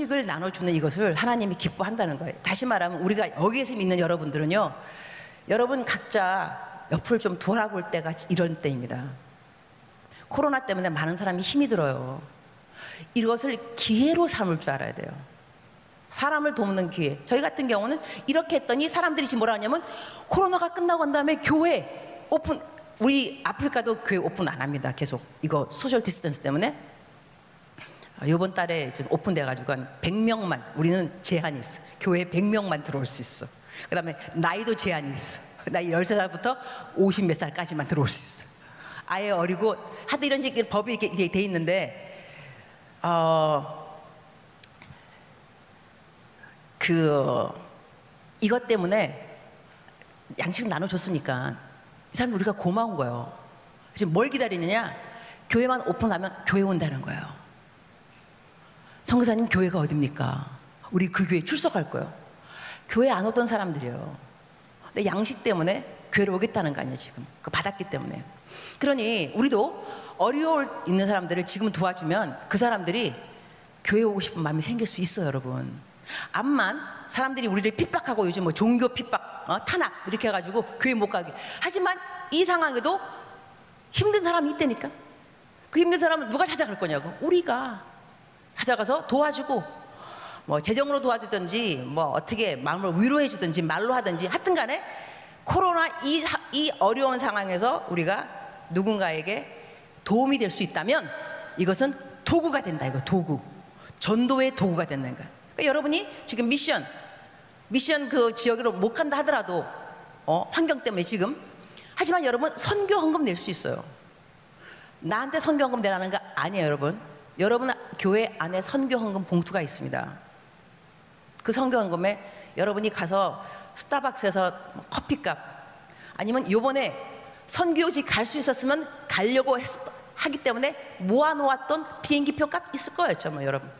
양식을 나눠주는 이것을 하나님이 기뻐한다는 거예요. 다시 말하면 우리가 여기에서 믿는 여러분들은요, 여러분 각자 옆을 좀 돌아볼 때가 이런 때입니다. 코로나 때문에 많은 사람이 힘이 들어요. 이것을 기회로 삼을 줄 알아야 돼요. 사람을 돕는 기회. 저희 같은 경우는 이렇게 했더니 사람들이 지금 뭐라 하냐면 코로나가 끝나고 난 다음에 교회 오픈 우리 아프리카도 교회 오픈 안 합니다. 계속 이거 social distance 때문에 이번 달에 지금 오픈돼 가지고 한 100명만 우리는 제한이 있어. 교회 100명만 들어올 수 있어. 그 다음에 나이도 제한이 있어. 나이 13살부터 50 몇 살까지만 들어올 수 있어. 아예 어리고 하도 이런 식의 법이 이렇게 돼 있는데 어 그 이것 때문에 양식을 나눠줬으니까 이 사람 우리가 고마운 거예요. 지금 뭘 기다리느냐? 교회만 오픈하면 교회 온다는 거예요. 성사님 교회가 어딥니까? 우리 그 교회 출석할 거예요. 교회 안 오던 사람들이에요. 근데 양식 때문에 교회로 오겠다는 거 아니에요, 지금. 그 받았기 때문에. 그러니 우리도 어려울 있는 사람들을 지금 도와주면 그 사람들이 교회 오고 싶은 마음이 생길 수 있어요, 여러분. 암만 사람들이 우리를 핍박하고 요즘 뭐 종교 핍박, 어, 탄압 이렇게 해가지고 교회 못 가게. 하지만 이 상황에도 힘든 사람이 있다니까. 그 힘든 사람은 누가 찾아갈 거냐고. 우리가 찾아가서 도와주고 뭐 재정으로 도와주든지 뭐 어떻게 마음을 위로해 주든지 말로 하든지 하여튼 간에 코로나 이, 이 어려운 상황에서 우리가 누군가에게 도움이 될 수 있다면 이것은 도구가 된다 이거 도구. 전도의 도구가 된다는 거야 그러니까 여러분이 지금 미션 미션 그 지역으로 못 간다 하더라도 어, 환경 때문에 지금. 하지만 여러분 선교 헌금 낼 수 있어요. 나한테 선교 헌금 내라는 거 아니에요 여러분 여러분 교회 안에 선교 헌금 봉투가 있습니다 그 선교 헌금에 여러분이 가서 스타벅스에서 커피값 아니면 요번에 선교지 갈 수 있었으면 가려고 했, 하기 때문에 모아놓았던 비행기표 값 있을 거였죠, 뭐 여러분.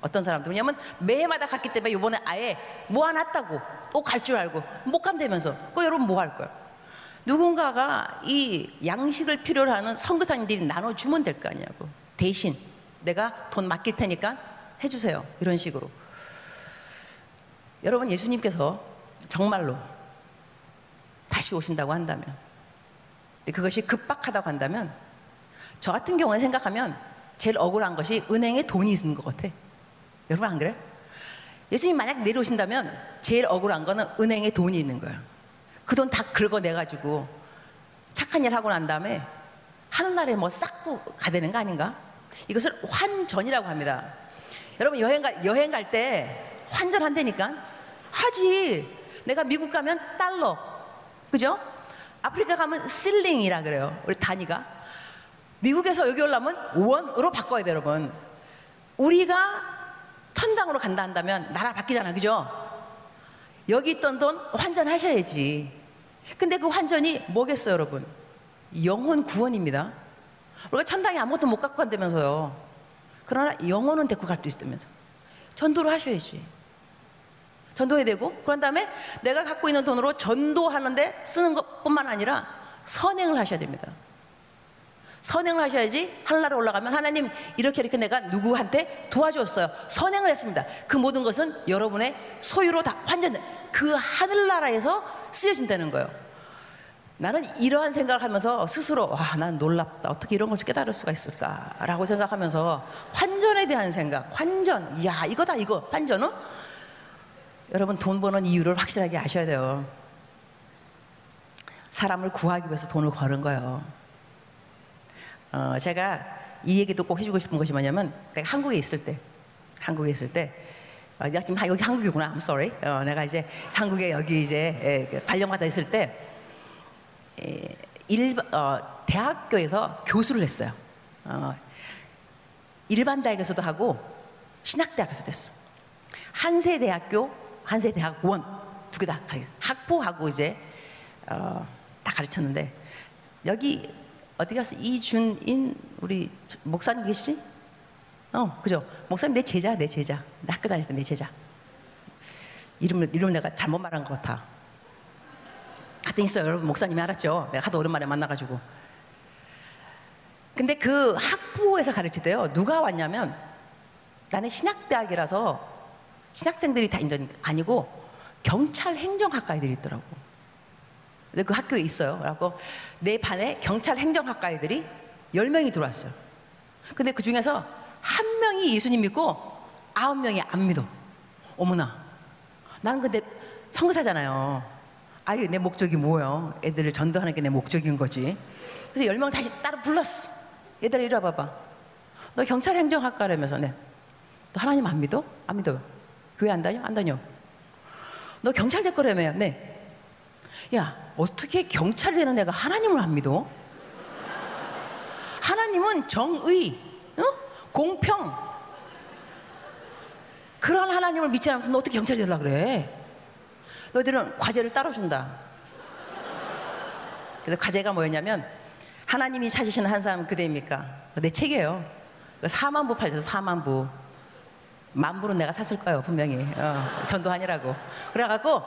어떤 사람들 왜냐면 매해마다 갔기 때문에 요번에 아예 모아놨다고 또 갈 줄 알고 못 간다면서 그 여러분 뭐 할 거야? 누군가가 이 양식을 필요로 하는 선교사님들이 나눠주면 될 거 아니냐고 대신 내가 돈 맡길 테니까 해주세요 이런 식으로 여러분 예수님께서 정말로 다시 오신다고 한다면 그것이 급박하다고 한다면 저 같은 경우에 생각하면 제일 억울한 것이 은행에 돈이 있는 것 같아. 여러분 안 그래? 예수님 만약 내려오신다면 제일 억울한 거는 은행에 돈이 있는 거야. 그 돈 다 긁어내가지고 착한 일 하고 난 다음에 하늘나라에 뭐 쌓고 가되는 거 아닌가? 이것을 환전이라고 합니다. 여러분 여행 가 여행 갈 때 환전한다니까 하지. 내가 미국 가면 달러, 그죠? 아프리카 가면 실링이라 그래요. 우리 단위가. 미국에서 여기 올라면 원으로 바꿔야 돼요, 여러분. 우리가 천당으로 간다 한다면 나라 바뀌잖아, 그죠? 여기 있던 돈 환전하셔야지. 근데 그 환전이 뭐겠어요, 여러분? 영혼 구원입니다. 우리가 천당에 아무것도 못 갖고 간다면서요. 그러나 영혼은 데리고 갈 수 있다면서. 전도를 하셔야지. 전도해야 되고 그런 다음에 내가 갖고 있는 돈으로 전도하는데 쓰는 것 뿐만 아니라 선행을 하셔야 됩니다. 선행을 하셔야지 하늘나라 올라가면 하나님 이렇게 이렇게 내가 누구한테 도와줬어요. 선행을 했습니다. 그 모든 것은 여러분의 소유로 다 완전 그 하늘나라에서 쓰여진다는 거예요. 나는 이러한 생각을 하면서 스스로 와, 난 놀랍다. 어떻게 이런 것을 깨달을 수가 있을까라고 생각하면서 환전에 대한 생각, 환전. 야, 이거다 이거. 환전은 여러분 돈 버는 이유를 확실하게 아셔야 돼요. 사람을 구하기 위해서 돈을 거는 거예요. 어, 제가 이 얘기도 꼭 해주고 싶은 것이 뭐냐면 내가 한국에 있을 때, 한국에 있을 때, 어, 지금 여기 한국이구나. I'm sorry. 어, 내가 이제 한국에 여기 이제 에, 발령받아 있을 때 에, 일, 어, 대학교에서 교수를 했어요. 어, 일반 대학에서도 하고 신학대학에서도 했어. 한세대학교, 한세대학원 두 개다 학부하고 이제 어, 다 가르쳤는데 여기 어디 가서 이준인 우리 목사님 계시지? 어, 그죠? 목사님 내 제자, 내 제자. 나 학교 다닐 때 내 제자. 이름을 이름 내가 잘못 말한 것 같아. 하여튼 있어요, 여러분 목사님이 알았죠? 내가 하도 오랜만에 만나가지고. 근데 그 학부에서 가르치대요. 누가 왔냐면 나는 신학대학이라서 신학생들이 다 있는 아니고 경찰 행정학과 애들이 있더라고. 근데 그 학교에 있어요. 그래갖고 내 반에 경찰 행정학과 애들이 10명이 들어왔어요. 근데 그 중에서 한 명이 예수님 믿고 아홉 명이 안 믿어. 어머나. 나는 근데 성사잖아요. 아유, 내 목적이 뭐예요? 애들을 전도하는 게 내 목적인 거지. 그래서 열 명 다시 따로 불렀어. 얘들아, 이리 와봐봐. 너 경찰 행정학과라면서, 네. 너 하나님 안 믿어? 안 믿어요. 교회 안 다녀? 안 다녀. 너 경찰 될 거라며요. 네. 야, 어떻게 경찰 되는 애가 하나님을 안 믿어? 하나님은 정의, 어? 공평. 그런 하나님을 믿지 않으면서 너 어떻게 경찰이 되려고 그래? 너희들은 과제를 따로 준다. 그래서 과제가 뭐였냐면 하나님이 찾으시는 한 사람 그대입니까? 내 책이에요. 4만 부 팔려서 4만 부. 만 부는 내가 샀을 거예요 분명히 어, 전도하니라고. 그래갖고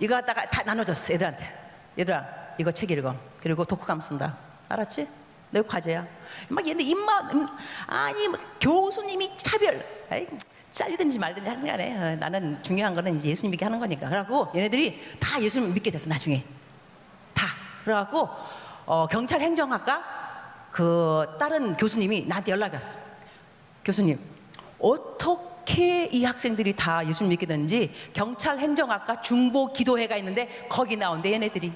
이거 갖다가 다 나눠줬어 애들한테. 얘들아 이거 책 읽어. 그리고 독후감 쓴다. 알았지? 내 과제야. 막 얘네 입만 음, 아니 뭐 교수님이 차별. 에이, 잘리든지 말든지 하는 거네. 어, 나는 중요한 거는 이제 예수님 믿게 하는 거니까. 그래갖고 얘네들이 다 예수님 믿게 됐어 나중에. 다. 그래갖고 어, 경찰 행정학과 그 다른 교수님이 나한테 연락이 왔어. 교수님 어떻게 이 학생들이 다 예수님 믿게 됐는지 경찰 행정학과 중보 기도회가 있는데 거기 나온대 얘네들이.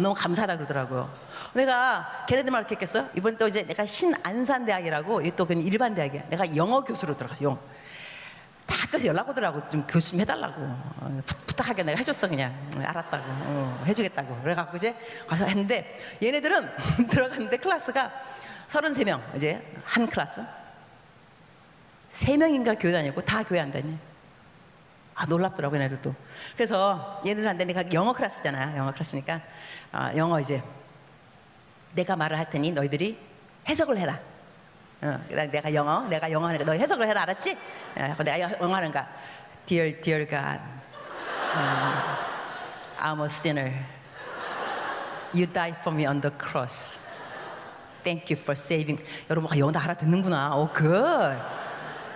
너무 감사하다 그러더라고요. 내가 걔네들만 이렇게 했겠어? 이번에 또 이제 내가 신안산대학이라고 이게 또 그냥 일반 대학이야. 내가 영어 교수로 들어갔어. 영. 다 학교에서 연락 오더라고 좀 교수 좀 해달라고 어, 부- 부탁하게 내가 해줬어 그냥 어, 알았다고 어, 해주겠다고 그래갖고 이제 가서 했는데 얘네들은 들어갔는데 클래스가 33명 이제 한 클래스 세 명인가 교회 다니고 다 교회 안 다니 아 놀랍더라고 얘네들도 그래서 얘네들한테 내가 영어 클래스잖아 영어 클래스니까 아, 영어 이제 내가 말을 할 테니 너희들이 해석을 해라 어, 내가 영어, 내가 영어 하니까 너 해석을 해라 알았지? 어, 내가 영어 하는가? Dear, dear God, 어, I'm a sinner. You died for me on the cross. Thank you for saving. 여러분 아, 영어 다 알아듣는구나. 오, good.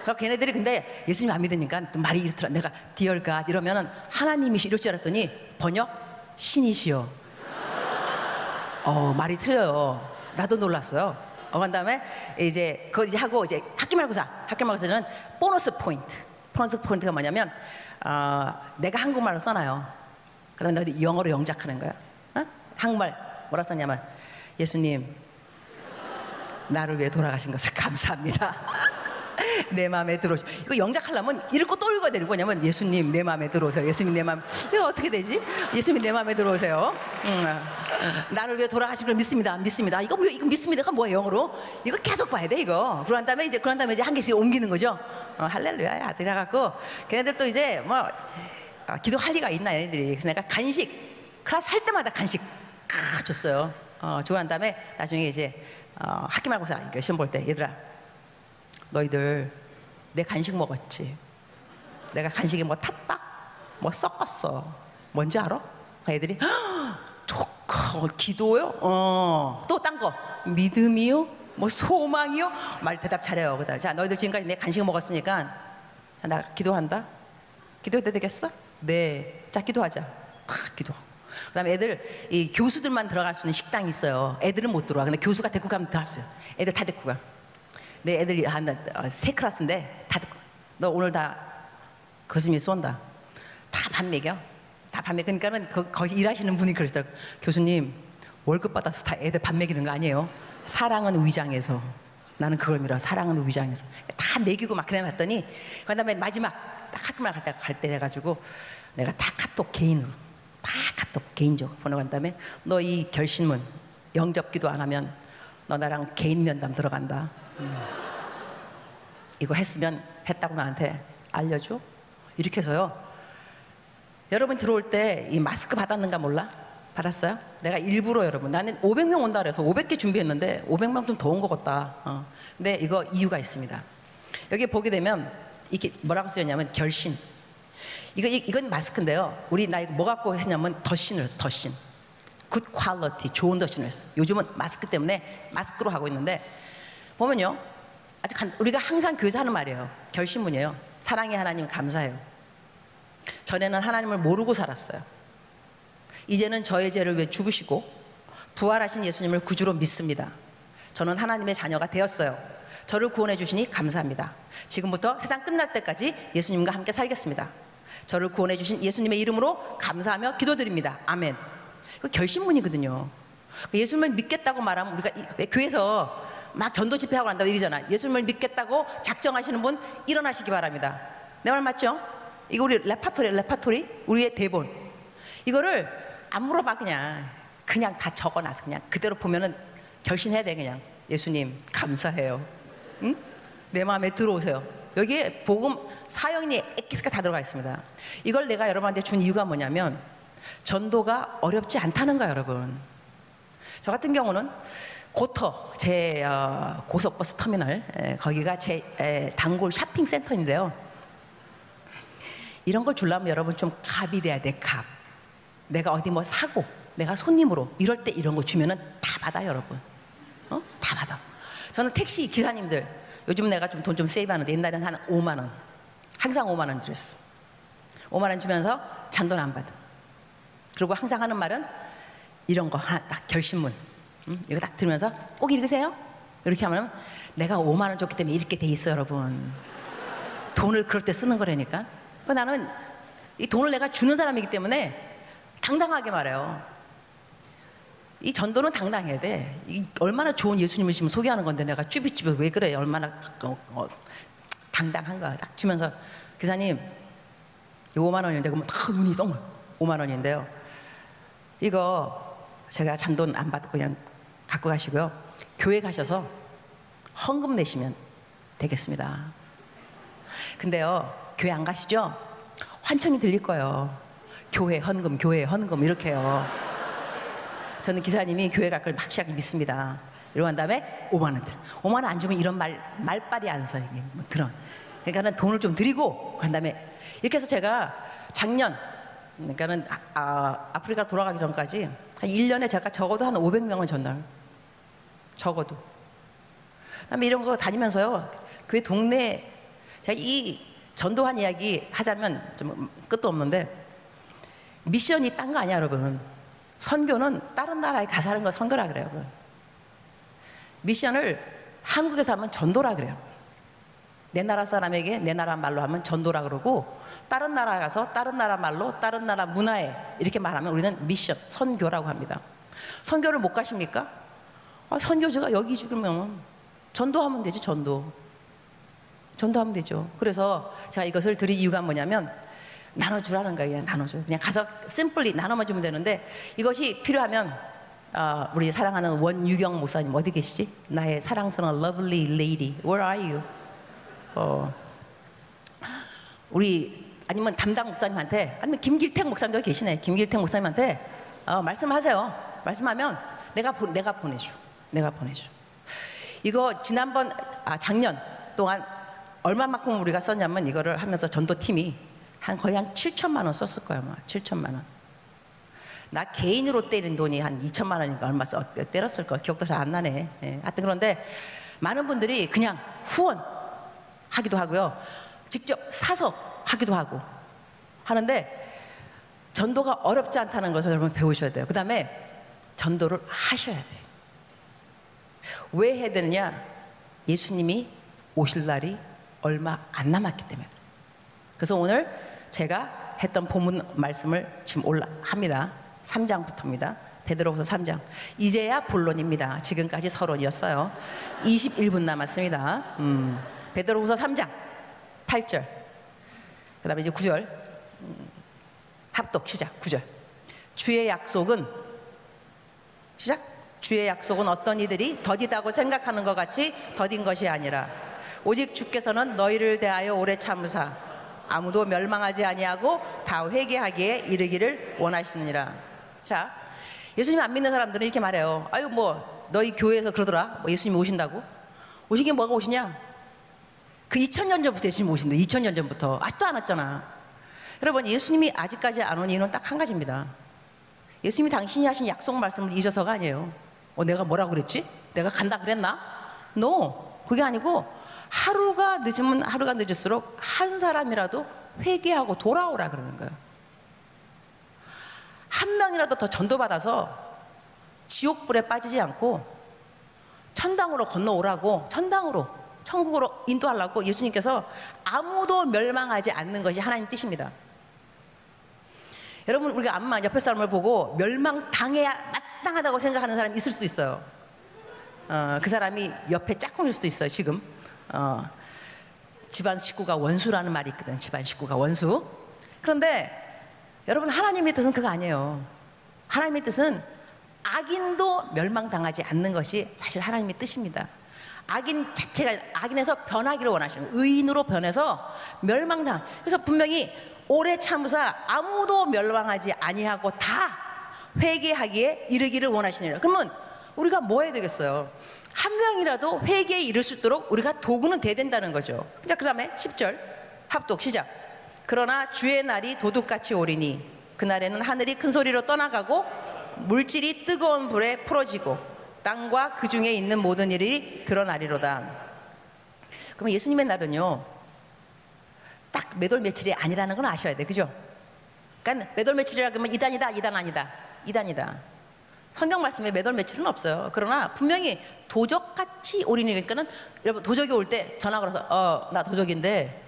그래서 걔네들이 근데 예수님 안 믿으니까 또 말이 이렇더라. 내가 Dear God 이러면은 하나님이시 이럴 줄 알았더니 번역 신이시여. 어 말이 틀려요. 나도 놀랐어요. 어, 그 다음에 이제 그거 이제 하고 이제 학기 말고사 학기 말고사는 보너스 포인트. 보너스 포인트가 뭐냐면 어, 내가 한국말로 써놔요. 그다음에 너희들 영어로 영작하는 거야. 어? 한국말 뭐라 썼냐면 예수님 나를 위해 돌아가신 것을 감사합니다. 내 마음에 들어오시. 이거 영작하려면 읽고 또 읽어야 되는 거냐면 예수님 내 마음에 들어오세요. 예수님 내 마음. 이거 어떻게 되지? 예수님 내 마음에 들어오세요. 음, 나를 위해 돌아가신 걸 믿습니다. 믿습니다. 이거 뭐 이거 믿습니다가 뭐예요 영어로? 이거 계속 봐야 돼 이거. 그런 다음에 이제 그런 다음에 이제 한 개씩 옮기는 거죠. 어, 할렐루야 아들이 갖고 걔네들 또 이제 뭐 아, 기도할 리가 있나 얘네들이. 그래서 내가 간식 클래스 할 때마다 간식 다 줬어요. 어, 주고 난 다음에 나중에 이제 어, 학기 말고사 이거 시험 볼 때 얘들아 너희들 내 간식 먹었지. 내가 간식에 뭐 탔다, 뭐 섞었어. 뭔지 알아? 그 애들이 또 기도요? 어. 또 딴 거. 믿음이요? 뭐 소망이요? 말 대답 잘해요. 그다음 자 너희들 지금까지 내 간식 먹었으니까 자, 나 기도한다. 기도해도 되겠어? 네. 자 기도하자. 탁 기도하고. 그다음에 애들 이 교수들만 들어갈 수 있는 식당이 있어요. 애들은 못 들어와. 근데 교수가 데리고 가면 들어갔어요. 애들 다 데리고 가. 내 애들이 한 세 클래스인데 다 듣고 너 오늘 다 교수님이 쏜다. 다 밥 먹여. 다 밥 먹여. 그러니까는 거, 거기 일하시는 분이 그러시더라고. 교수님 월급 받아서 다 애들 밥 먹이는 거 아니에요? 사랑은 위장에서. 나는 그걸 믿어. 사랑은 위장에서. 다 먹이고 막 그래 놨더니 그다음에 마지막 딱 학교만 갈 때 갈 때 돼가지고 내가 다 카톡 개인으로 다 카톡 개인적으로 보내고 난 다음에 너 이 결심은 영접 기도 안 하면 너 나랑 개인 면담 들어간다. 이거 했으면 했다고 나한테 알려줘. 이렇게 해서요. 여러분 들어올 때 이 마스크 받았는가 몰라? 받았어요? 내가 일부러 여러분 나는 500명 온다 그래서 500개 준비했는데 500명 좀 더 온 것 같다. 어. 근데 이거 이유가 있습니다. 여기 보게 되면 이게 뭐라고 쓰였냐면 결신. 이거 이- 이건 마스크인데요. 우리 나 이거 뭐 갖고 했냐면 더신을 더신. 굿 퀄리티 좋은 더신을 했어. 요즘은 마스크 때문에 마스크로 하고 있는데 보면요. 아주 간, 우리가 항상 교회에서 하는 말이에요. 결심문이에요. 사랑의 하나님 감사해요. 전에는 하나님을 모르고 살았어요. 이제는 저의 죄를 위해 죽으시고 부활하신 예수님을 구주로 믿습니다. 저는 하나님의 자녀가 되었어요. 저를 구원해 주시니 감사합니다. 지금부터 세상 끝날 때까지 예수님과 함께 살겠습니다. 저를 구원해 주신 예수님의 이름으로 감사하며 기도드립니다. 아멘. 그 결심문이거든요. 예수님을 믿겠다고 말하면 우리가 교회에서 막 전도 집회하고 난다고 이러잖아. 예수님을 믿겠다고 작정하시는 분 일어나시기 바랍니다. 내 말 맞죠? 이거 우리 레파토리, 레파토리? 우리의 대본. 이거를 안 물어봐 그냥. 그냥 다 적어놔서 그냥 그대로 보면은 결심해야 돼 그냥. 예수님 감사해요. 응? 내 마음에 들어오세요. 여기에 복음 사영리 엑기스가 다 들어가 있습니다. 이걸 내가 여러분한테 준 이유가 뭐냐면 전도가 어렵지 않다는 거야 여러분. 저 같은 경우는 고터 제 어, 고속버스 터미널 에, 거기가 제 에, 단골 쇼핑 센터인데요. 이런 걸 주려면 여러분 좀 갑이 돼야 돼 갑. 내가 어디 뭐 사고 내가 손님으로 이럴 때 이런 거 주면은 다 받아 여러분. 어? 다 받아. 저는 택시 기사님들 요즘 내가 좀 돈좀 세이브하는데 옛날에는 한 5만 원 항상 5만 원 드렸어. 5만 원 주면서 잔돈 안 받아. 그리고 항상 하는 말은 이런 거 하나 딱 결심문 음, 이거 딱 들으면서 꼭 읽으세요. 이렇게 하면 내가 5만 원 줬기 때문에 이렇게 돼 있어 여러분. 돈을 그럴 때 쓰는 거라니까. 그 나는 이 돈을 내가 주는 사람이기 때문에 당당하게 말해요. 이 전도는 당당해야 돼. 이 얼마나 좋은 예수님을 지금 소개하는 건데 내가 쭈비쭈비 왜 그래? 얼마나 어, 어, 당당한 거야. 딱 주면서 기사님 이거 5만 원인데 그러면 다 눈이 동글 5만 원인데요. 이거 제가 잔돈 안 받고 그냥 갖고 가시고요. 교회 가셔서 헌금 내시면 되겠습니다. 근데요, 교회 안 가시죠? 환청이 들릴 거예요. 교회 헌금, 교회 헌금 이렇게요. 저는 기사님이 교회 갈 걸 확실하게 믿습니다. 이러고 한 다음에 5만 원 들. 5만 원 안 주면 이런 말 말빨이 안 서. 이게 뭐 그런. 그러니까는 돈을 좀 드리고 그런 다음에 이렇게 해서 제가 작년 그러니까는 아, 아, 아프리카 돌아가기 전까지 한 1년에 제가 적어도 한 500명을 전달. 적어도. 그다음에 이런 거 다니면서요. 교회 동네 제가 이 전도한 이야기 하자면 좀 끝도 없는데 미션이 딴 거 아니야, 여러분. 선교는 다른 나라에 가서 하는 거 선교라 그래요, 여러분. 미션을 한국에서 하면 전도라 그래요. 내 나라 사람에게 내 나라 말로 하면 전도라 그러고 다른 나라 가서 다른 나라 말로 다른 나라 문화에 이렇게 말하면 우리는 미션, 선교라고 합니다. 선교를 못 가십니까? 아, 선교지가 여기 죽으면 전도하면 되지, 전도. 전도하면 되죠. 그래서 제가 이것을 드릴 이유가 뭐냐면 나눠주라는 거예요. 그냥 나눠줘. 그냥 가서 심플리 나눠만 주면 되는데 이것이 필요하면 어, 우리 사랑하는 원유경 목사님 어디 계시지? 나의 사랑스러운 lovely lady, where are you? 어, 우리 아니면 담당 목사님한테 아니면 김길택 목사님도 계시네. 김길택 목사님한테 어, 말씀하세요. 말씀하면 내가 보, 내가 보내줘. 내가 보내줘. 이거 지난번 아 작년 동안 얼마만큼 우리가 썼냐면 이거를 하면서 전도팀이 한 거의 한 7천만 원 썼을 거예요, 아마 7천만 원. 나 개인으로 때린 돈이 한 2천만 원인가 얼마 써 때렸을 거 기억도 잘 안 나네. 예, 하여튼 그런데 많은 분들이 그냥 후원 하기도 하고요, 직접 사서 하기도 하고 하는데 전도가 어렵지 않다는 것을 여러분 배우셔야 돼요. 그 다음에 전도를 하셔야 돼요. 왜 해야 되느냐? 예수님이 오실 날이 얼마 안 남았기 때문에. 그래서 오늘 제가 했던 본문 말씀을 지금 올라 합니다. 3장부터입니다. 베드로후서 3장. 이제야 본론입니다. 지금까지 서론이었어요. 21분 남았습니다. 음, 베드로후서 3장 8절. 그다음에 이제 9절. 음, 합독 시작 9절. 주의 약속은 시작. 주의 약속은 어떤 이들이 더디다고 생각하는 것 같이 더딘 것이 아니라 오직 주께서는 너희를 대하여 오래 참으사 아무도 멸망하지 아니하고 다 회개하기에 이르기를 원하시느니라. 자, 예수님 안 믿는 사람들은 이렇게 말해요. 아유 뭐 너희 교회에서 그러더라. 뭐 예수님 오신다고? 오시긴 뭐가 오시냐? 그 2000년 전부터 예수님 오신다. 2000년 전부터 아직도 안 왔잖아. 여러분 예수님이 아직까지 안 온 이유는 딱 한 가지입니다. 예수님이 당신이 하신 약속 말씀을 잊어서가 아니에요. 어, 내가 뭐라고 그랬지? 내가 간다 그랬나? No. 그게 아니고 하루가 늦으면 하루가 늦을수록 한 사람이라도 회개하고 돌아오라 그러는 거예요. 한 명이라도 더 전도받아서 지옥불에 빠지지 않고 천당으로 건너오라고 천당으로 천국으로 인도하려고 예수님께서 아무도 멸망하지 않는 것이 하나님 뜻입니다. 여러분 우리가 암만 옆에 사람을 보고 멸망 당해야 마땅하다고 생각하는 사람이 있을 수 있어요. 어, 그 사람이 옆에 짝꿍일 수도 있어요. 지금 어, 집안 식구가 원수라는 말이 있거든. 집안 식구가 원수. 그런데 여러분 하나님의 뜻은 그거 아니에요. 하나님의 뜻은 악인도 멸망당하지 않는 것이 사실 하나님의 뜻입니다. 악인 자체가 악인에서 변하기를 원하시는. 의인으로 변해서 멸망당. 그래서 분명히 오래 참으사 아무도 멸망하지 아니하고 다 회개하기에 이르기를 원하시느라. 그러면 우리가 뭐 해야 되겠어요? 한 명이라도 회개에 이를 수 있도록 우리가 도구는 돼야 된다는 거죠. 자, 그 다음에 10절 합독 시작. 그러나 주의 날이 도둑같이 오리니 그날에는 하늘이 큰 소리로 떠나가고 물질이 뜨거운 불에 풀어지고 땅과 그 중에 있는 모든 일이 드러나리로다. 그럼 예수님의 날은요, 딱 매돌 며칠이 아니라는 건 아셔야 돼, 그죠? 그러니까 매돌 며칠이라 그러면 이단이다, 이단 아니다, 이단이다. 성경 말씀에 매돌 며칠은 없어요. 그러나 분명히 도적같이 오리니까는 여러분 도적이 올 때 전화 걸어서 어 나 도적인데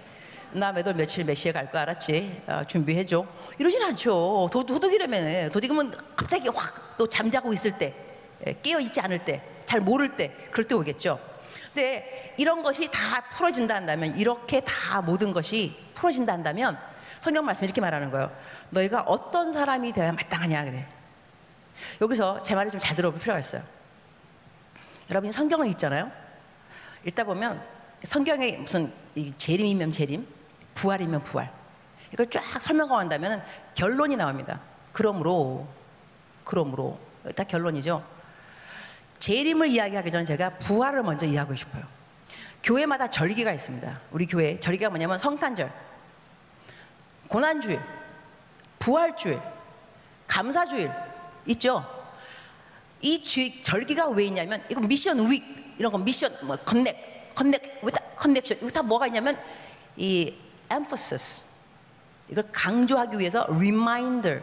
나 매돌 며칠 몇 시에 갈 거 알았지? 어, 준비해줘. 이러진 않죠. 도, 도둑이라면 도둑이면 갑자기 확 또 잠자고 있을 때 예, 깨어 있지 않을 때 잘 모를 때 그럴 때 오겠죠. 근데 이런 것이 다 풀어진다 한다면 이렇게 다 모든 것이 풀어진다 한다면 성경 말씀 이렇게 말하는 거예요. 너희가 어떤 사람이 되어야 마땅하냐 그래. 여기서 제 말을 좀 잘 들어볼 필요가 있어요. 여러분이 성경을 읽잖아요. 읽다 보면 성경에 무슨 재림이면 재림, 부활이면 부활. 이걸 쫙 설명하고 한다면 결론이 나옵니다. 그러므로, 그러므로. 다 결론이죠. 재림을 이야기하기 전에 제가 부활을 먼저 이해하고 싶어요. 교회마다 절기가 있습니다. 우리 교회 절기가 뭐냐면 성탄절, 고난주일, 부활주일, 감사주일 있죠. 이 주, 절기가 왜 있냐면 이거 미션 윅 이런 거 미션 뭐 컨넥 컨넥 컨넥션 이거 다 뭐가 있냐면 이 emphasis. 이걸 강조하기 위해서 reminder.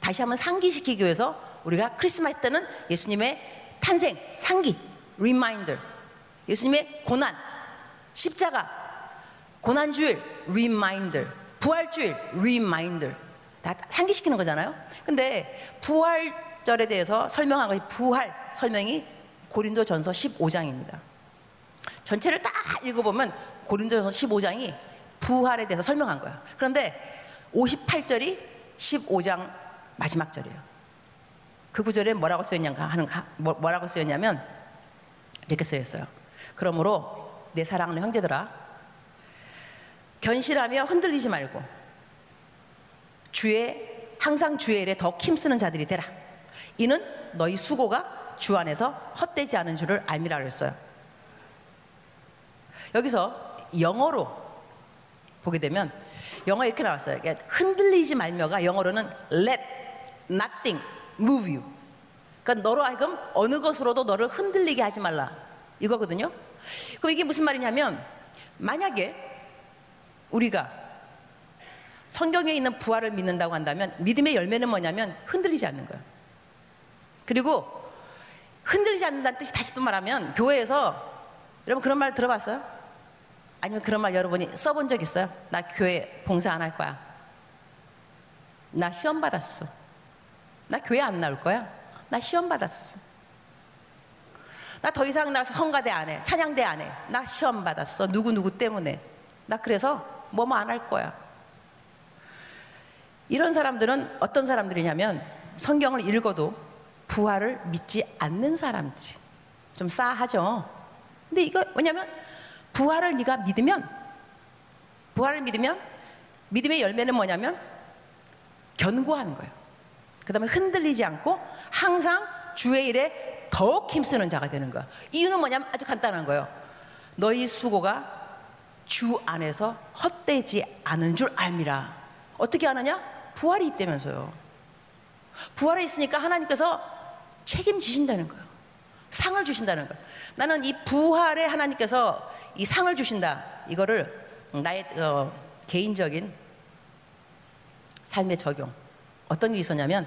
다시 한번 상기시키기 위해서 우리가 크리스마스 때는 예수님의 탄생 상기 reminder. 예수님의 고난 십자가 고난 주일 reminder. 부활 주일 reminder 다 상기시키는 거잖아요. 근데 부활절에 대해서 설명한 것이 부활 설명이 고린도 전서 15장입니다. 전체를 다 읽어보면 고린도 전서 15장이 부활에 대해서 설명한 거야. 그런데 58절이 15장 마지막 절이에요. 그 구절에 뭐라고 쓰였냐 하는 뭐, 뭐라고 쓰였냐면 이렇게 쓰였어요. 그러므로 내 사랑하는 형제들아 견실하며 흔들리지 말고 주의 항상 주의 일에 더 힘쓰는 자들이 되라. 이는 너희 수고가 주 안에서 헛되지 않은 줄을 알미라 그랬어요. 여기서 영어로 보게 되면 영어 이렇게 나왔어요. 그러니까 흔들리지 말며가 영어로는 let nothing move you. 그러니까 너로 하여금 어느 것으로도 너를 흔들리게 하지 말라. 이거거든요. 그럼 이게 무슨 말이냐면 만약에 우리가 성경에 있는 부활을 믿는다고 한다면 믿음의 열매는 뭐냐면 흔들리지 않는 거예요. 그리고 흔들리지 않는다는 뜻이 다시 또 말하면 교회에서 여러분 그런 말 들어봤어요? 아니면 그런 말 여러분이 써본 적 있어요? 나 교회 봉사 안 할 거야. 나 시험 받았어. 나 교회 안 나올 거야. 나 시험 받았어. 나 더 이상 나 성가대 안 해. 찬양대 안 해. 나 시험 받았어. 누구누구 때문에. 나 그래서 뭐뭐 안 할 거야. 이런 사람들은 어떤 사람들이냐면 성경을 읽어도 부활을 믿지 않는 사람들이 좀 싸하죠. 근데 이거 뭐냐면 부활을 네가 믿으면 부활을 믿으면 믿음의 열매는 뭐냐면 견고하는 거예요. 그다음에 흔들리지 않고 항상 주의 일에 더욱 힘쓰는 자가 되는 거야. 이유는 뭐냐면 아주 간단한 거예요. 너희 수고가 주 안에서 헛되지 않은 줄 알미라. 어떻게 아느냐? 부활이 있다면서요. 부활에 있으니까 하나님께서 책임지신다는 거예요. 상을 주신다는 거. 나는 이 부활에 하나님께서 이 상을 주신다. 이거를 나의 어, 개인적인 삶의 적용. 어떤 일이 있었냐면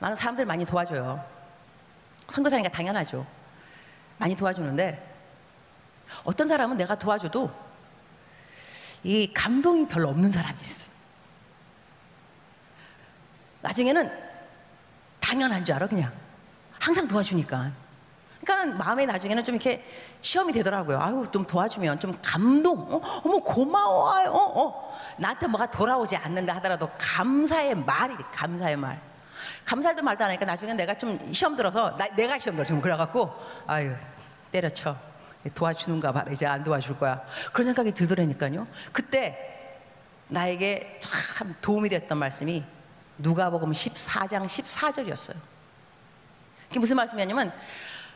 나는 사람들 많이 도와줘요. 선교사니까 당연하죠. 많이 도와주는데 어떤 사람은 내가 도와줘도 이 감동이 별로 없는 사람이 있어. 나중에는 당연한 줄 알아 그냥 항상 도와주니까. 그러니까 마음에 나중에는 좀 이렇게 시험이 되더라고요. 아유 좀 도와주면 좀 감동. 어, 어머 고마워요. 어, 어. 나한테 뭐가 돌아오지 않는다 하더라도 감사의 말이 감사의 말. 감사도 말도 안 하니까 나중에 내가 좀 시험 들어서 나, 내가 시험 들어 좀 그래갖고 아유 때려쳐 도와주는가 봐 이제 안 도와줄 거야 그런 생각이 들더라니까요 그때 나에게 참 도움이 됐던 말씀이 누가복음 14장 14절이었어요. 그게 무슨 말씀이냐면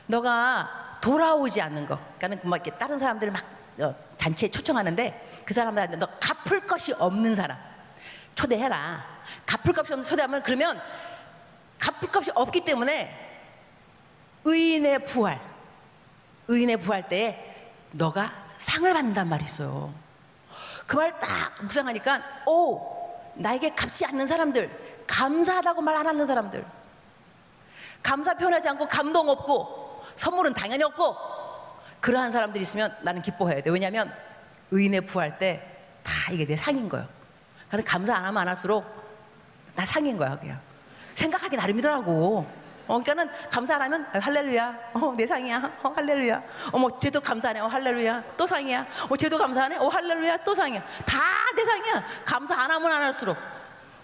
너가 돌아오지 않는 거 그러니까 막 이렇게 다른 사람들을 막 어, 잔치에 초청하는데 그 사람들한테 너 갚을 것이 없는 사람. 초대해라. 갚을 것이 없는 초대하면 그러면 갚을 것이 없기 때문에 의인의 부활, 의인의 부활 때에 너가 상을 받는단 말이 있어요. 그 말 딱 묵상하니까 오 나에게 갚지 않는 사람들 감사하다고 말 안 하는 사람들 감사 표현하지 않고 감동 없고 선물은 당연히 없고 그러한 사람들이 있으면 나는 기뻐해야 돼 왜냐하면 의인의 부활 때 다 이게 내 상인 거예요 그래서 감사 안 하면 안 할수록 나 상인 거야 그냥 생각하기 나름이더라고. 어, 그러니까는 감사하면 할렐루야. 어, 내 상이야. 어, 할렐루야. 어머, 쟤도 감사하네. 어, 할렐루야. 또 상이야. 어, 쟤도 감사하네. 어, 할렐루야. 또 상이야. 다 내 상이야. 감사 안 하면 안 할수록.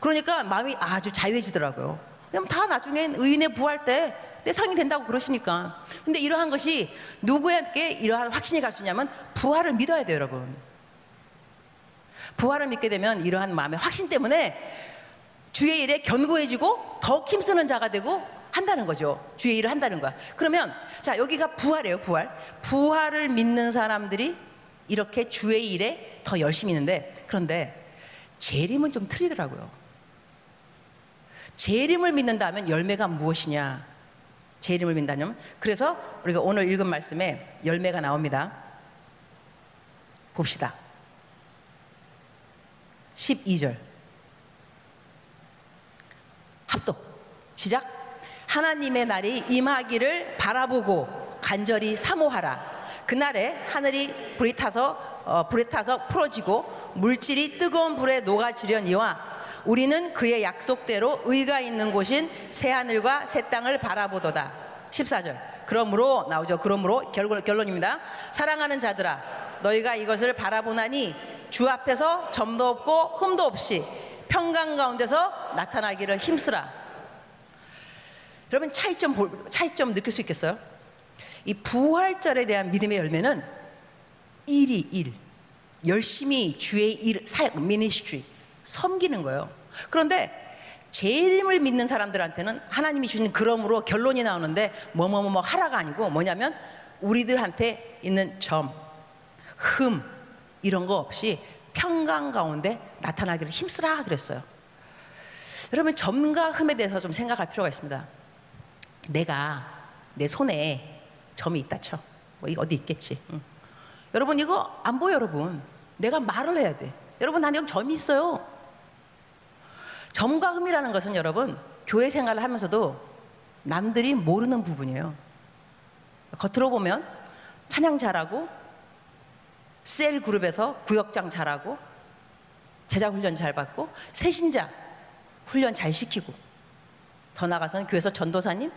그러니까 마음이 아주 자유해지더라고요. 그럼 다 나중엔 의인의 부활 때 내 상이 된다고 그러시니까. 근데 이러한 것이 누구에게 이러한 확신이 갈 수 있냐면 부활을 믿어야 돼요, 여러분. 부활을 믿게 되면 이러한 마음의 확신 때문에 주의 일에 견고해지고 더 힘쓰는 자가 되고 한다는 거죠. 주의 일을 한다는 거야. 그러면 자 여기가 부활이에요. 부활. 부활을 믿는 사람들이 이렇게 주의 일에 더 열심히 있는데 그런데 재림은 좀 틀리더라고요. 재림을 믿는다면 열매가 무엇이냐? 재림을 믿는다면 그래서 우리가 오늘 읽은 말씀에 열매가 나옵니다. 봅시다. 12절. 합독. 시작. 하나님의 날이 임하기를 바라보고 간절히 사모하라. 그날에 하늘이 불이 타서 어, 불에 타서 풀어지고 물질이 뜨거운 불에 녹아지려니와 우리는 그의 약속대로 의가 있는 곳인 새 하늘과 새 땅을 바라보도다. 14절. 그러므로 나오죠. 그러므로 결론, 결론입니다. 사랑하는 자들아, 너희가 이것을 바라보나니 주 앞에서 점도 없고 흠도 없이 평강 가운데서 나타나기를 힘쓰라. 여러분 차이점 차이점 느낄 수 있겠어요? 이 부활절에 대한 믿음의 열매는 일이 일, 열심히 주의 일, 사역, 미니스트리 섬기는 거예요. 그런데 재림을 믿는 사람들한테는 하나님이 주신 그럼으로 결론이 나오는데 뭐뭐뭐 뭐 하라가 아니고 뭐냐면 우리들한테 있는 점, 흠 이런 거 없이 평강 가운데 나타나기를 힘쓰라 그랬어요. 여러분 점과 흠에 대해서 좀 생각할 필요가 있습니다. 내가 내 손에 점이 있다 쳐. 뭐 어디 있겠지. 응. 여러분 이거 안 보여 여러분. 내가 말을 해야 돼. 여러분 나는 여기 점이 있어요. 점과 흠이라는 것은 여러분 교회 생활을 하면서도 남들이 모르는 부분이에요. 겉으로 보면 찬양 잘하고 셀 그룹에서 구역장 잘하고 제자 훈련 잘 받고 새신자 훈련 잘 시키고 더 나가서는 교회에서 전도사님,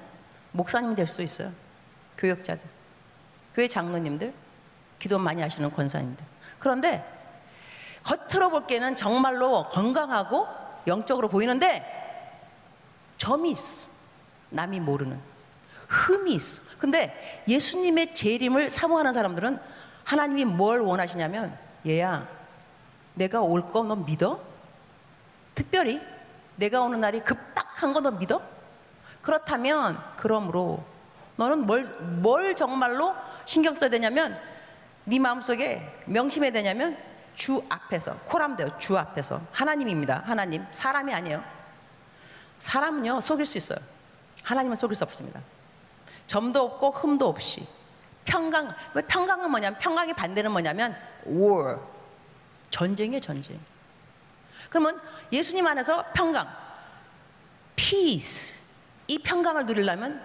목사님 될 수 있어요. 교역자들, 교회 장로님들, 기도 많이 하시는 권사님들. 그런데 겉으로 볼 때는 정말로 건강하고 영적으로 보이는데 점이 있어. 남이 모르는 흠이 있어. 근데 예수님의 재림을 사모하는 사람들은 하나님이 뭘 원하시냐면 얘야 내가 올 거 너 믿어? 특별히 내가 오는 날이 급박한 거 너 믿어? 그렇다면 그러므로 너는 뭘, 뭘 정말로 신경 써야 되냐면 네 마음속에 명심해야 되냐면 주 앞에서 코람돼요 주 앞에서 하나님입니다 하나님 사람이 아니에요 사람은요 속일 수 있어요 하나님은 속일 수 없습니다 점도 없고 흠도 없이 평강. 왜 평강은 뭐냐면 평강의 반대는 뭐냐면 war. 전쟁이에요, 전쟁. 그러면 예수님 안에서 평강, peace. 이 평강을 누리려면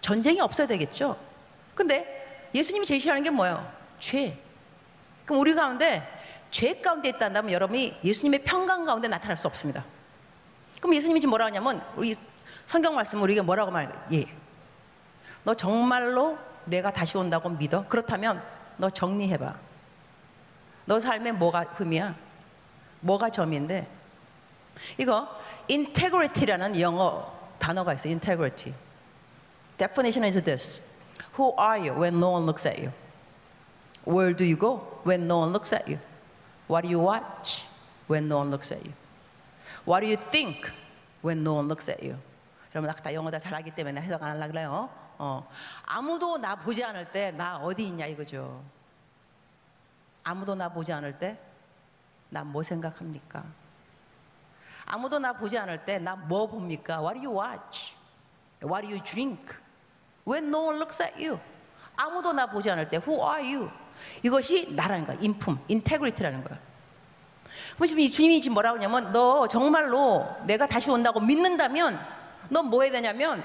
전쟁이 없어야 되겠죠. 근데 예수님이 제시하는 게 뭐예요? 죄. 그럼 우리 가운데 죄 가운데 있다면 여러분이 예수님의 평강 가운데 나타날 수 없습니다. 그럼 예수님이 지금 뭐라 하냐면 우리 성경 말씀 우리가 뭐라고 말해요? 예. 너 정말로 내가 다시 온다고 믿어? 그렇다면 너 정리해봐. 너 삶에 뭐가 흠이야? 뭐가 점인데? 이거 integrity라는 영어 단어가 있어요. integrity. Definition is this. Who are you when no one looks at you? Where do you go when no one looks at you? What do you watch when no one looks at you? What do you think when no one looks at you? 여러분 아까 다 영어 다 잘하기 때문에 해석 안 하려고 그래요. 어. 아무도 나 보지 않을 때 나 어디 있냐 이거죠. 아무도 나 보지 않을 때 나 뭐 생각합니까? 아무도 나 보지 않을 때 나 뭐 봅니까? What do you watch? What do you drink? When no one looks at you. 아무도 나 보지 않을 때 Who are you? 이것이 나라는 거야. 인품, 인테그리티라는 거야. 그럼 지금 이 주님이 지금 뭐라고 하냐면 너 정말로 내가 다시 온다고 믿는다면 너뭐 해야 되냐면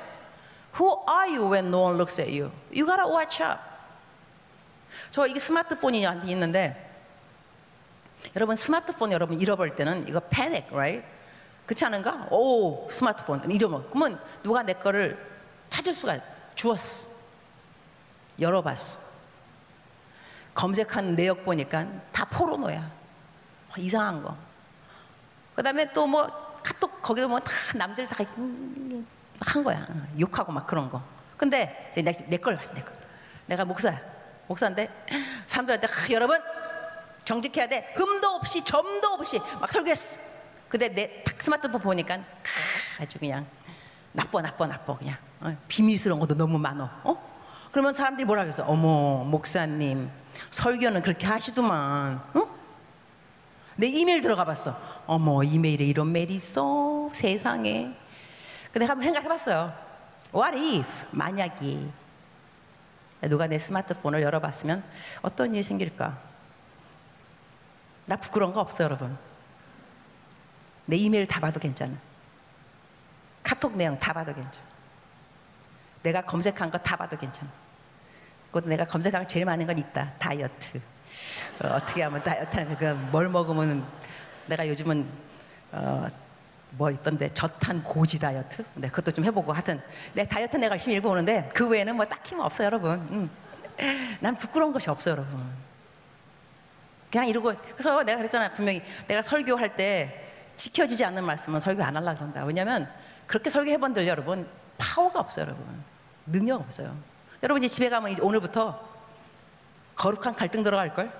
Who are you when no one looks at you? You gotta watch up. 저 이게 스마트폰이 있는데 여러분 스마트폰 여러분 잃어버릴 때는 이거 패닉, right? 그렇지 않은가? 오 스마트폰 잃어버. 그러면 누가 내 거를 찾을 수가 주었어. 열어봤어. 검색한 내역 보니까 다 포르노야. 이상한 거. 그 다음에 또 뭐 카톡 거기도 뭐 다 남들 다 한 거야. 욕하고 막 그런 거. 근데 내걸 봤어, 내 걸. 내가 목사야. 목사인데 사람들한테 여러분 정직해야 돼. 흠도 없이 점도 없이 막 설교했어. 근데 내 스마트폰 보니까 아주 그냥 나빠 나빠 나빠 그냥 어? 비밀스러운 것도 너무 많어. 어? 그러면 사람들이 뭐라 그랬어? 어머 목사님 설교는 그렇게 하시더만. 어? 내 이메일 들어가 봤어. 어머 이메일에 이런 메일이 있어 세상에. 근데 한번 생각해 봤어요. What if 만약이 누가 내 스마트폰을 열어봤으면 어떤 일이 생길까? 나 부끄러운 거 없어 여러분. 내 이메일 다 봐도 괜찮아. 카톡 내용 다 봐도 괜찮아. 내가 검색한 거 다 봐도 괜찮아. 그것도 내가 검색한 거 제일 많은 건 있다. 다이어트. 어, 떻게 하면 다이어트 하는 거뭘 먹으면 내가 요즘은 어, 뭐 있던데 저탄 고지 다이어트? 네, 그것도 좀 해보고 하여튼 내 다이어트 내가 열심히 읽어보는데 그 외에는 뭐 딱히 뭐 없어요 여러분. 음. 난 부끄러운 것이 없어요 여러분. 그냥 이러고 그래서 내가 그랬잖아 분명히 내가 설교할 때 지켜지지 않는 말씀은 설교 안 하려고 그런다. 왜냐하면 그렇게 설교해본들 여러분 파워가 없어요 여러분. 능력 없어요. 여러분 이제 집에 가면 이제 오늘부터 거룩한 갈등 들어갈 걸.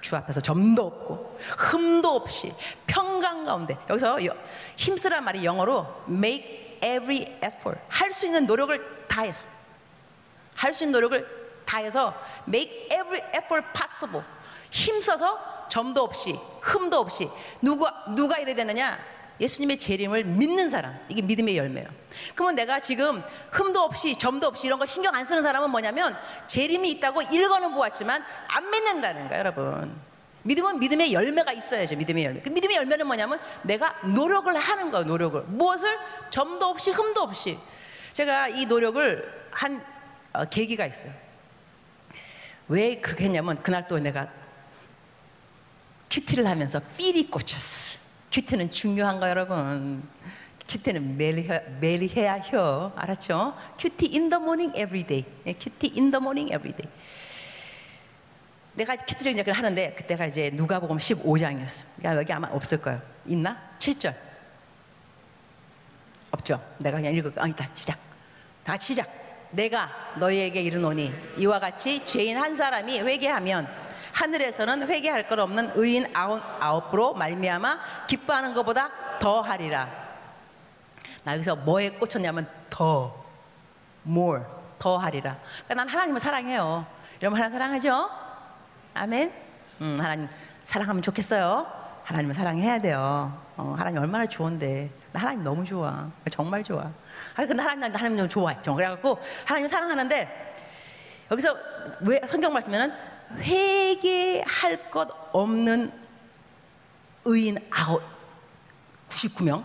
주 앞에서 점도 없고 흠도 없이 평강 가운데. 여기서 힘쓰란 말이 영어로 make every effort. 할 수 있는 노력을 다해서. 할 수 있는 노력을 다해서 make every effort possible. 힘써서 점도 없이 흠도 없이 누가 누가 이래 되느냐 예수님의 재림을 믿는 사람 이게 믿음의 열매예요. 그러면 내가 지금 흠도 없이 점도 없이 이런 거 신경 안 쓰는 사람은 뭐냐면 재림이 있다고 읽어는 보았지만 안 믿는다는 거예요, 여러분. 믿음은 믿음의 열매가 있어야죠. 믿음의 열매. 그 믿음의 열매는 뭐냐면 내가 노력을 하는 거예요. 노력을 무엇을 점도 없이 흠도 없이 제가 이 노력을 한 어, 계기가 있어요. 왜 그렇게 했냐면 그날 또 내가 QT를 하면서 feel이 꽂혔어. QT는 중요한가 여러분? QT는 매일, 매일 해야 혀 알았죠? QT in the morning day. QT in the morning. 내가 QT를 이제 하는데 그때가 이제 누가복음 15장이었어. 그러니까 여기 아마 없을 거예요. 있나? 7절. 없죠. 내가 그냥 읽을 거. 아, 있다. 시작. 다 시작. 내가 너희에게 이르노니 이와 같이 죄인 한 사람이 회개하면 하늘에서는 회개할 것 없는 의인 아홉, 아홉으로 말미암아 기뻐하는 것보다 더 하리라. 나 여기서 뭐에 꽂혔냐면 더, more, 더 하리라. 그러니까 난 하나님을 사랑해요. 여러분 하나님 사랑하죠? 아멘. 음, 하나님 사랑하면 좋겠어요. 하나님을 사랑해야 돼요. 어, 하나님 얼마나 좋은데. 나 하나님 너무 좋아. 정말 좋아. 아, 근데 하나님, 나 하나님 좀 좋아해. 그래갖고 하나님 사랑하는데 여기서 왜 성경 말씀에는 회개할 것 없는 의인 아홉 99명.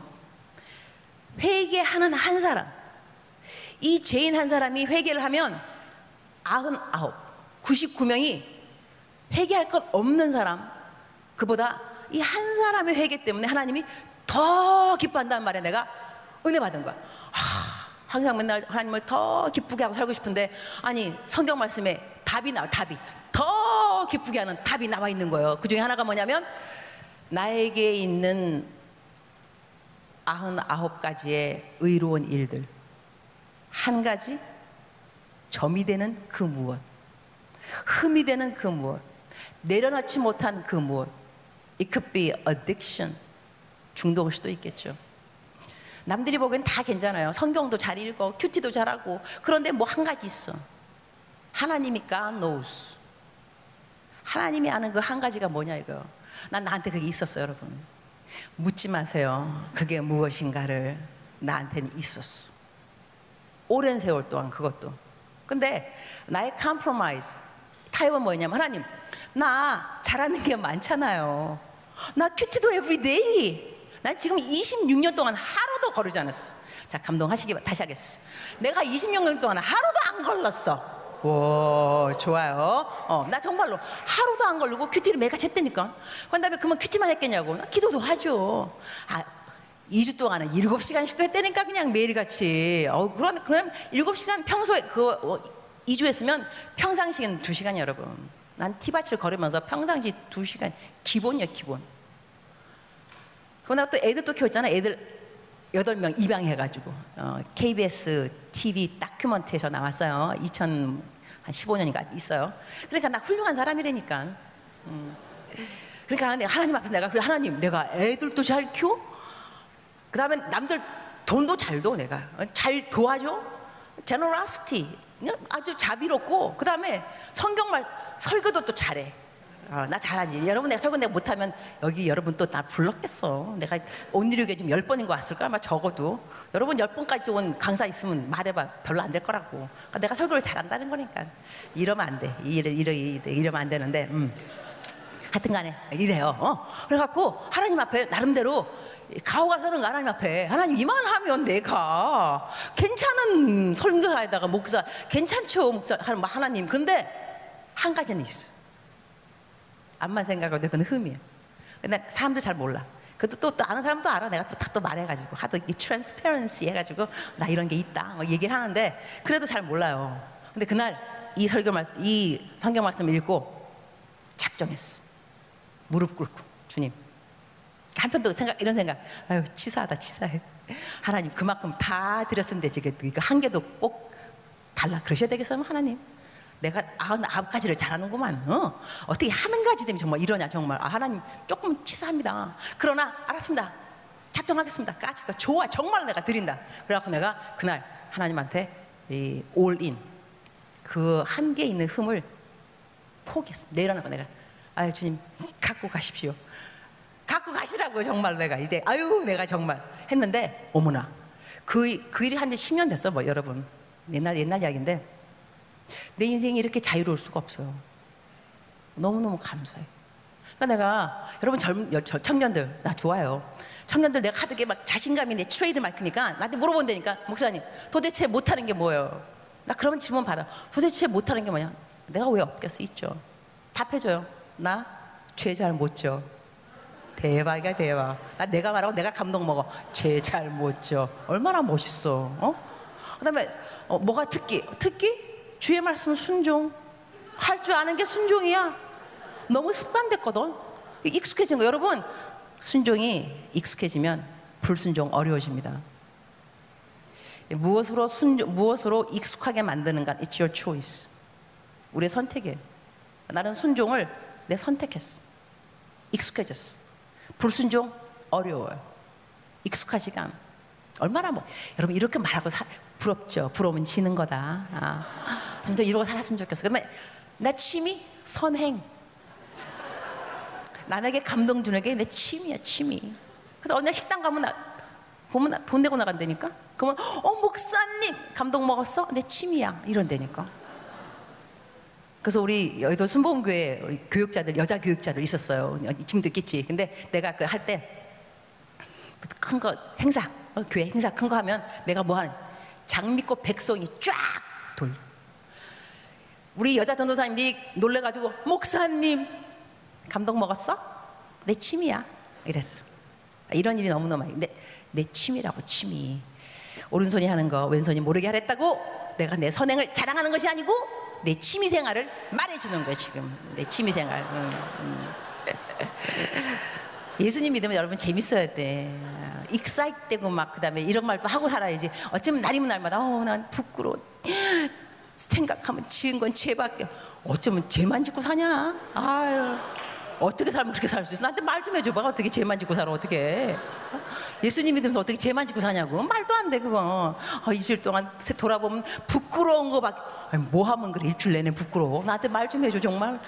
회개하는 한 사람. 이 죄인 한 사람이 회개를 하면 아흔 아홉 99명이 회개할 것 없는 사람. 그보다 이 한 사람의 회개 때문에 하나님이 더 기뻐한다는 말에 내가. 은혜 받은 거야. 하, 항상 맨날 하나님을 더 기쁘게 하고 살고 싶은데 아니 성경 말씀에 답이 나와 답이 더 기쁘게 하는 답이 나와 있는 거예요. 그 중에 하나가 뭐냐면 나에게 있는 아흔 아홉 가지의 의로운 일들. 한 가지 점이 되는 그 무엇. 흠이 되는 그 무엇. 내려놓지 못한 그 무엇. It could be addiction. 중독일 수도 있겠죠. 남들이 보기엔 다 괜찮아요. 성경도 잘 읽고 큐티도 잘하고. 그런데 뭐 한 가지 있어. 하나님이 God knows 하나님이 아는 그 한 가지가 뭐냐 이거. 난 나한테 그게 있었어 여러분. 묻지 마세요. 그게 무엇인가를 나한테는 있었어. 오랜 세월 동안 그것도. 근데 나의 compromise 타협은 뭐냐면 하나님 나 잘하는 게 많잖아요. 나 QT도 every day 난 지금 26년 동안 하루도 거르지 않았어. 자 감동하시기 바- 다시 하겠어. 내가 26년 동안 하루도 안 걸렀어 오 좋아요. 어, 나 정말로 하루도 안 걸리고 QT를 매일같이 했다니까. 그런 다음에 그러면 QT만 했겠냐고. 나 기도도 하죠. 아 2주 동안은 7시간씩도 했다니까 그냥 매일같이. 어, 그런 그냥 7시간 평소에 그 어, 2주 했으면 평상시에는 2시간 여러분. 난 티바치를 걸으면서 평상시 2시간. 기본이야 기본. 그러고 또 애들 또 키웠잖아 애들 여덟 명 입양해가지고 어, KBS TV 다큐멘터리에서 나왔어요. 2015년인가 있어요. 그러니까 나 훌륭한 사람이라니까. 음. 그러니까 하나님 앞에서 내가 그래 하나님 내가 애들도 잘 키워? 그 다음에 남들 돈도 잘둬 내가. 어, 잘 도와줘? 그냥 아주 자비롭고. 그 다음에 성경 말 설교도 또 잘해 어, 나 잘하지. 여러분 내가 설교 내가 못하면 여기 여러분 또 나 불렀겠어. 내가 온누리교회 지금 열 번인 거 왔을까 아마 적어도. 여러분 열 번까지 온 강사 있으면 말해봐. 별로 안 될 거라고. 그러니까 내가 설교를 잘한다는 거니까. 이러면 안 돼. 이래 이래 이래 이러면 안 되는데 음. 하여튼 간에 이래요. 어? 그래갖고 하나님 앞에 나름대로 가오가 서는 거 하나님 앞에. 하나님 이만 하면 내가 괜찮은 설교사에다가 목사 괜찮죠 목사. 하는 하나님. 근데 한 가지는 있어 암만 생각해도 그건 흠이야 근데 사람들 잘 몰라. 그것도 또, 또 아는 사람도 알아. 내가 또다또 말해가지고. 하도 이 트랜스페런시 해가지고 나 이런 게 있다. 뭐 얘기를 하는데 그래도 잘 몰라요. 근데 그날 이 설교 말씀 이 성경 말씀 읽고 작정했어. 무릎 꿇고. 주님. 한편도 생각 이런 생각. 아유 치사하다 치사해. 하나님 그만큼 다 드렸으면 되지. 그- 이거 한 개도 꼭 달라. 그러셔야 되겠어요 하나님 내가 아홉 가지를 잘하는구만 어? 어떻게 하는 가지 되면 정말 이러냐 정말. 아 하나님 조금 치사합니다. 그러나 알았습니다. 작정하겠습니다. 까짓거 좋아 정말 내가 드린다. 그래갖고 내가 그날 하나님한테 이 올인 그 한계 있는 흠을 포기했어. 내려놓고 내가 아유 주님 갖고 가십시오. 갖고 가시라고 정말 내가 이제. 아유 내가 정말. 했는데 어머나. 그, 그 일이 한 지 10년 됐어 뭐 여러분. 옛날 옛날 이야기인데 내 인생이 이렇게 자유로울 수가 없어요 너무너무 감사해 그러니까 내가 여러분 여- 저- 청년들 나 좋아요 청년들 내가 하드게 막 자신감이 내 트레이드 마크니까 나한테 물어본다니까 목사님 도대체 못하는 게 뭐예요 나 그런 질문 받아 도대체 못하는 게 뭐냐 내가 왜 없겠어 있죠 답해줘요 나 죄 잘 못 져. 대박이야 대박. 나 내가 말하고 내가 감동 먹어. 죄 잘 못 져. 얼마나 멋있어. 어? 그다음에 어, 뭐가 특기? 특기? 주의 말씀 순종. 할 줄 아는 게 순종이야. 너무 습관됐거든. 익숙해진 거 여러분 순종이 익숙해지면 불순종 어려워집니다. 무엇으로 순종, 무엇으로 익숙하게 만드는가? It's your choice. 우리의 선택이에요. 나는 순종을 내 선택했어. 익숙해졌어. 불순종 어려워요. 익숙하지가 않아. 얼마나 뭐 여러분 이렇게 말하고 사, 부럽죠. 부러우면 지는 거다. 아, 좀더 이러고 살았으면 좋겠어. 근데 내 취미 선행. 남에게 감동 주는 게 내 취미야 취미. 그래서 어느 날 식당 가면 나, 보면 나, 돈 내고 나간다니까. 그러면 어 목사님 감동 먹었어? 내 취미야 이런다니까. 그래서 우리 여의도 순복음교회 교육자들 여자 교육자들 있었어요. 지금도 있겠지. 근데 내가 그 할 때 큰 거 행사 어, 교회 행사 큰 거 하면 내가 뭐 한 장미꽃 백송이 쫙 돌. 우리 여자 전도사님들이 놀래가지고 목사님 감동 먹었어? 내 취미야 이랬어. 이런 일이 너무 너무 많이. 근데 내 취미라고 취미. 오른손이 하는 거 왼손이 모르게 하랬다고 내가 내 선행을 자랑하는 것이 아니고 내 취미 생활을 말해주는 거야 지금 내 취미 생활. 음, 음. 예수님 믿으면 여러분 재밌어야 돼. 익사이트되고 막 그다음에 이런 말도 하고 살아야지. 어쩌면 날이면 날마다 어난 부끄러워. 생각하면 지은 건 죄밖에. 어쩌면 죄만 짓고 사냐? 아유. 어떻게 살면 그렇게 살 수 있어? 나한테 말 좀 해줘봐. 어떻게 죄만 짓고 살아? 어떻게? 예수님 믿으면서 어떻게 죄만 짓고 사냐고? 말도 안 돼 그거. 아, 일주일 동안 돌아보면 부끄러운 거밖에. 뭐 하면 그래 일주일 내내 부끄러워? 나한테 말 좀 해줘 정말.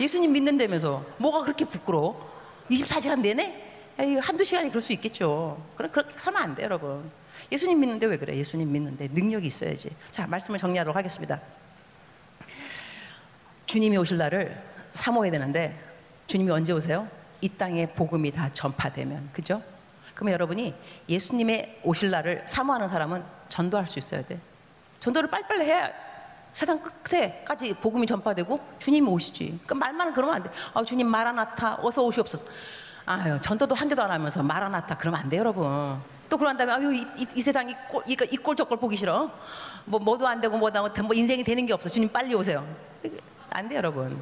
예수님 믿는다면서 뭐가 그렇게 부끄러워? 24시간 내내? 에이, 한두 시간이 그럴 수 있겠죠. 그럼 그렇게 하면 안 돼, 여러분. 예수님 믿는데 왜 그래? 예수님 믿는데 능력이 있어야지. 자, 말씀을 정리하도록 하겠습니다. 주님이 오실 날을 사모해야 되는데 주님이 언제 오세요? 이 땅에 복음이 다 전파되면. 그죠? 그러면 여러분이 예수님의 오실 날을 사모하는 사람은 전도할 수 있어야 돼. 전도를 빨리빨리 해야 세상 끝에까지 복음이 전파되고 주님이 오시지. 그 말만 그러면 안 돼. 아, 주님 마라나타 어서 오시옵소서. 아유 전도도 한 개도 안 하면서 마라나타 그러면 안 돼 여러분. 또 그런 다음에 아유 이, 이, 이 세상 이꼴 저꼴 보기 싫어. 뭐 뭐도 안 되고 뭐도 안 되고 뭐 인생이 되는 게 없어. 주님 빨리 오세요. 안 돼 여러분.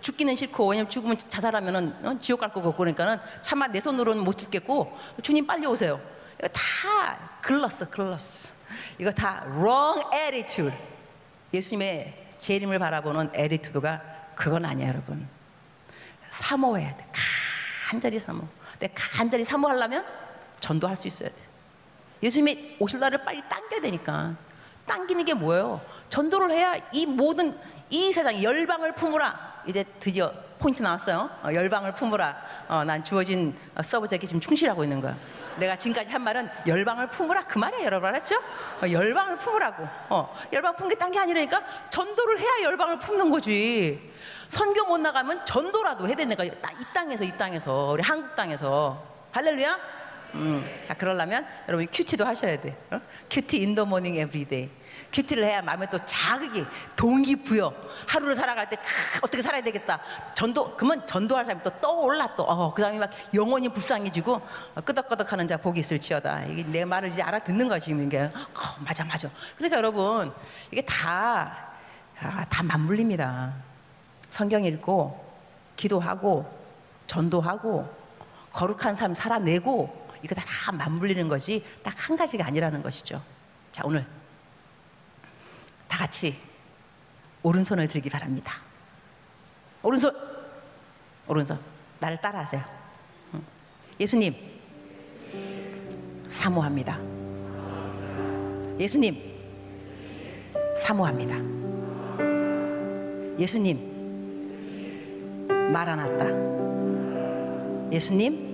죽기는 싫고 왜냐면 죽으면 자살하면은 어? 지옥 갈 거고 그러니까는 차마 내 손으로는 못 죽겠고 주님 빨리 오세요. 이거 다 글렀어 글렀어. 이거 다 wrong attitude. 예수님의 재림을 바라보는 에리투드가 그건 아니야 여러분. 사모해야 돼. 간절히 사모. 내 간절히 사모하려면 전도할 수 있어야 돼. 예수님이 오실 날을 빨리 당겨야 되니까. 당기는 게 뭐예요? 전도를 해야 이 모든 이 세상 열방을 품으라. 이제 드디어 포인트 나왔어요. 어, 열방을 품으라. 어, 난 주어진 어, subject 지금 충실하고 있는 거야. 내가 지금까지 한 말은 열방을 품으라 그 말이에요, 여러분 알았죠? 어, 열방을 품으라고. 어, 열방 품게 딴 게 아니라니까 전도를 해야 열방을 품는 거지. 선교 못 나가면 전도라도 해야 거야. 이 땅에서 이 땅에서 우리 한국 땅에서 할렐루야. 음, 자 그러려면 여러분 QT도 하셔야 돼. 어? 큐티 in the morning everyday. 큐티를 해야 마음에 또 자극이 동기부여. 하루를 살아갈 때 크, 어떻게 살아야 되겠다. 전도 그러면 전도할 사람이 또 떠올라 또그 어, 사람이 막 영혼이 불쌍해지고 어, 끄덕끄덕하는 자 복이 있을지어다. 이게 내 말을 이제 알아듣는 거지 이게. 어, 맞아 맞아. 그러니까 여러분 이게 다 다 아, 맞물립니다. 성경 읽고 기도하고 전도하고 거룩한 삶 살아내고 이거 다, 다 맞물리는 거지 딱 한 가지가 아니라는 것이죠 자 오늘 다 같이 오른손을 들기 바랍니다. 오른손, 오른손. 나를 따라하세요. 예수님, 사모합니다. 예수님, 사모합니다. 예수님, 마라났다. 예수님,